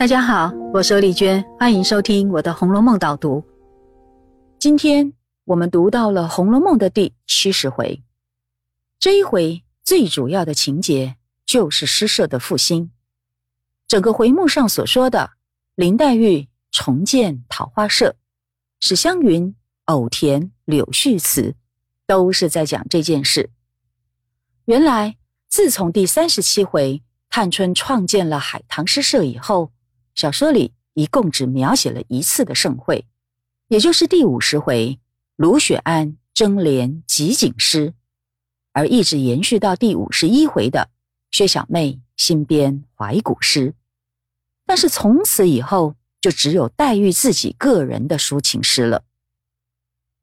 大家好，我是丽娟，欢迎收听我的《红楼梦》导读。今天我们读到了《红楼梦》的第七十回，这一回最主要的情节就是诗社的复兴。整个回目上所说的林黛玉重建桃花社，史湘云偶填柳絮词，都是在讲这件事。原来自从第三十七回探春创建了海棠诗社以后。小说里一共只描写了一次的盛会，也就是第五十回卢雪庵争联集锦诗，而一直延续到第五十一回的薛小妹新编怀古诗。但是从此以后，就只有黛玉自己个人的抒情诗了。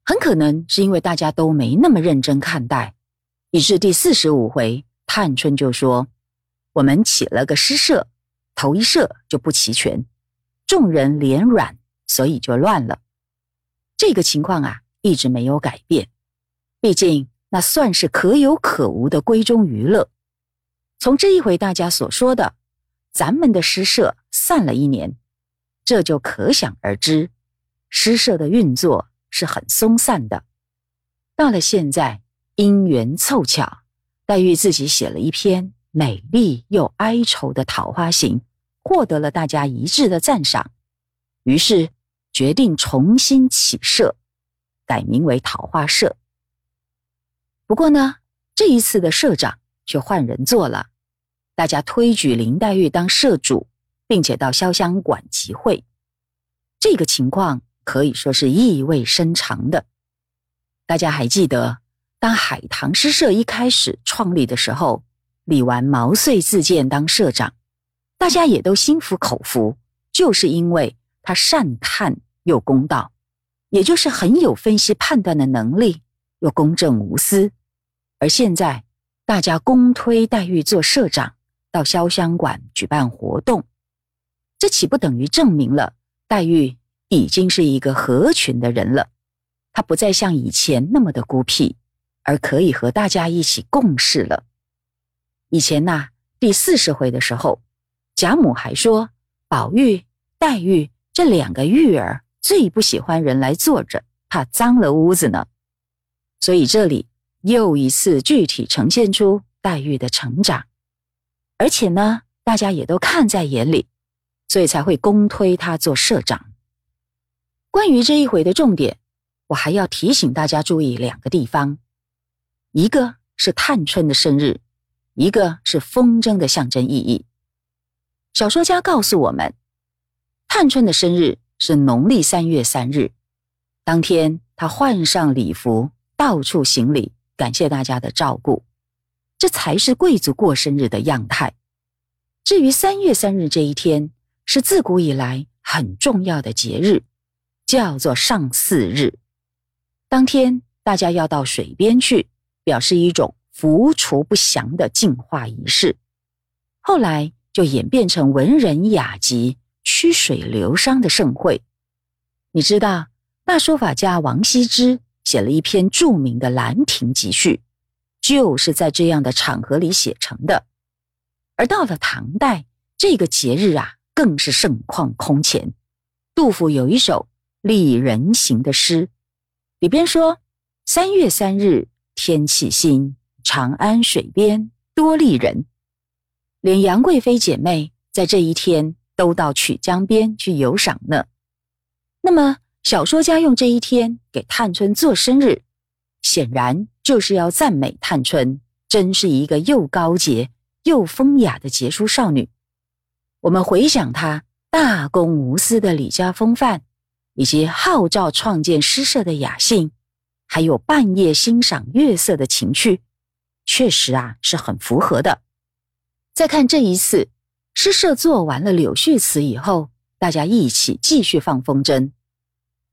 很可能是因为大家都没那么认真看待，以致第四十五回探春就说：“我们起了个诗社。”头一射就不齐全，众人连软，所以就乱了。这个情况啊，一直没有改变。毕竟那算是可有可无的闺中娱乐。从这一回大家所说的，咱们的诗社散了一年，这就可想而知，诗社的运作是很松散的。到了现在，因缘凑巧，黛玉自己写了一篇美丽又哀愁的《桃花行》。获得了大家一致的赞赏，于是决定重新起社，改名为桃花社。不过呢，这一次的社长却换人做了，大家推举林黛玉当社主，并且到潇湘馆集会。这个情况可以说是意味深长的。大家还记得，当海棠诗社一开始创立的时候，李纨毛遂自荐当社长。大家也都心服口服，就是因为他善看又公道，也就是很有分析判断的能力，又公正无私。而现在大家公推黛玉做社长，到潇湘馆举办活动，这岂不等于证明了黛玉已经是一个合群的人了？她不再像以前那么的孤僻，而可以和大家一起共事了。以前呐，第四十回的时候。贾母还说：“宝玉、黛玉这两个玉儿最不喜欢人来坐着，怕脏了屋子呢。”所以这里又一次具体呈现出黛玉的成长，而且呢，大家也都看在眼里，所以才会公推她做社长。关于这一回的重点，我还要提醒大家注意两个地方：一个是探春的生日，一个是风筝的象征意义。小说家告诉我们，探春的生日是农历三月三日。当天，她换上礼服，到处行礼，感谢大家的照顾，这才是贵族过生日的样态。至于三月三日这一天，是自古以来很重要的节日，叫做上巳日。当天，大家要到水边去，表示一种浮除不祥的净化仪式。后来。就演变成文人雅集、曲水流觞的盛会。你知道，大书法家王羲之写了一篇著名的《兰亭集序》，就是在这样的场合里写成的。而到了唐代，这个节日啊，更是盛况空前。杜甫有一首丽人行的诗，里边说：“三月三日天气新，长安水边多丽人。”连杨贵妃姐妹在这一天都到曲江边去游赏呢。那么，小说家用这一天给探春做生日，显然就是要赞美探春，真是一个又高洁又风雅的杰出少女。我们回想她大公无私的李家风范，以及号召创建诗社的雅兴，还有半夜欣赏月色的情趣，确实啊是很符合的。再看这一次，诗社做完了柳絮词以后，大家一起继续放风筝。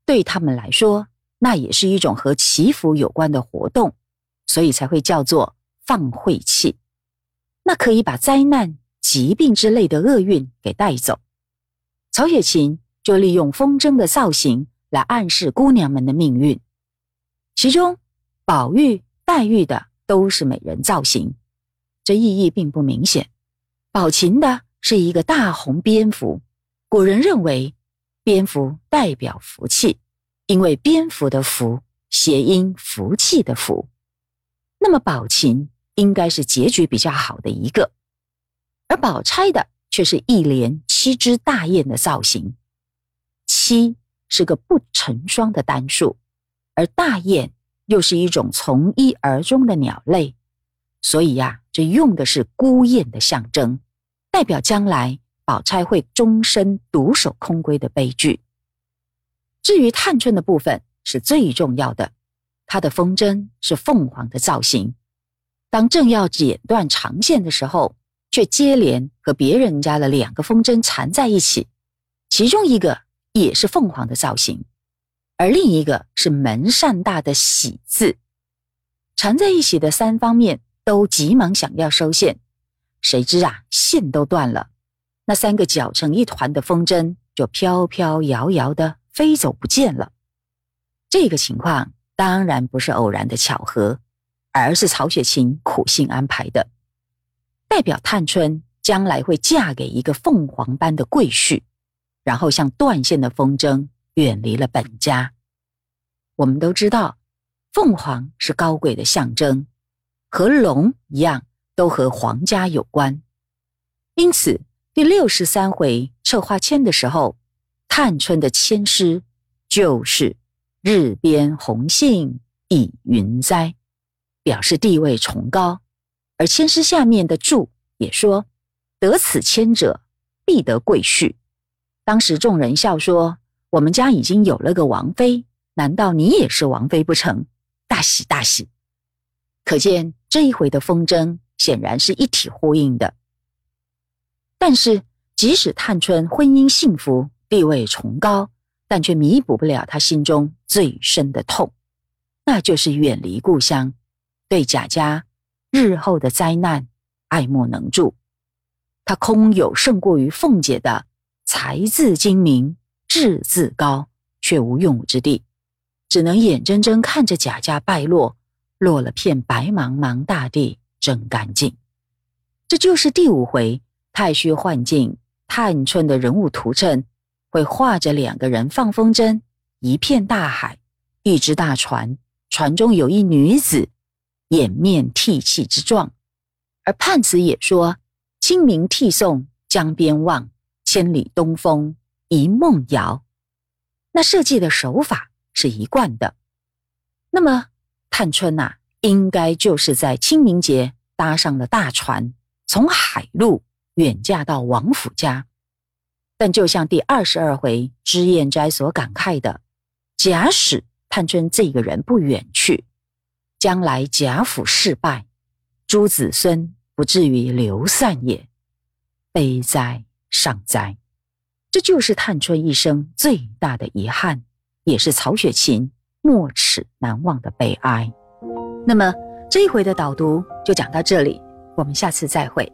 对他们来说，那也是一种和祈福有关的活动，所以才会叫做放晦气。那可以把灾难、疾病之类的厄运给带走。曹雪芹就利用风筝的造型来暗示姑娘们的命运，其中宝玉、黛玉的都是美人造型，这意义并不明显。宝琴的是一个大红蝙蝠，古人认为蝙蝠代表福气，因为蝙蝠的“福”谐音福气的“福”。那么宝琴应该是结局比较好的一个，而宝钗的却是一连七只大雁的造型。七是个不成双的单数，而大雁又是一种从一而终的鸟类，所以呀，这用的是孤雁的象征，代表将来宝钗会终身独守空闺的悲剧。至于探春的部分是最重要的，她的风筝是凤凰的造型，当正要剪断长线的时候，却接连和别人家的两个风筝缠在一起，其中一个。也是凤凰的造型，而另一个是门扇大的喜字，缠在一起的三方面都急忙想要收线，谁知啊线都断了，那三个搅成一团的风筝就飘飘摇摇的飞走不见了。这个情况当然不是偶然的巧合，而是曹雪芹苦心安排的，代表探春将来会嫁给一个凤凰般的贵婿。然后像断线的风筝，远离了本家。我们都知道，凤凰是高贵的象征，和龙一样，都和皇家有关。因此，第六十三回策划签的时候，探春的签诗就是“日边红杏倚云栽”，表示地位崇高。而签诗下面的注也说：“得此签者，必得贵婿。”当时众人笑说：“我们家已经有了个王妃，难道你也是王妃不成？”大喜大喜！可见这一回的风筝显然是一体呼应的。但是，即使探春婚姻幸福、地位崇高，但却弥补不了她心中最深的痛，那就是远离故乡，对贾家日后的灾难爱莫能助。她空有胜过于凤姐的。才字精明，志自高，却无用武之地，只能眼睁睁看着贾家败落，落了片白茫茫大地，真干净。这就是第五回太虚幻境探春的人物图衬，会画着两个人放风筝，一片大海，一只大船，船中有一女子，掩面涕泣之状。而判词也说：“清明涕送江边望。”千里东风一梦遥，那设计的手法是一贯的。那么，探春呐，应该就是在清明节搭上了大船，从海路远嫁到王府家。但就像第二十二回脂砚斋所感慨的，假使探春这个人不远去，将来贾府事败，诸子孙不至于流散也。悲哉！上哉，这就是探春一生最大的遗憾，也是曹雪芹没齿难忘的悲哀。那么这一回的导读就讲到这里，我们下次再会。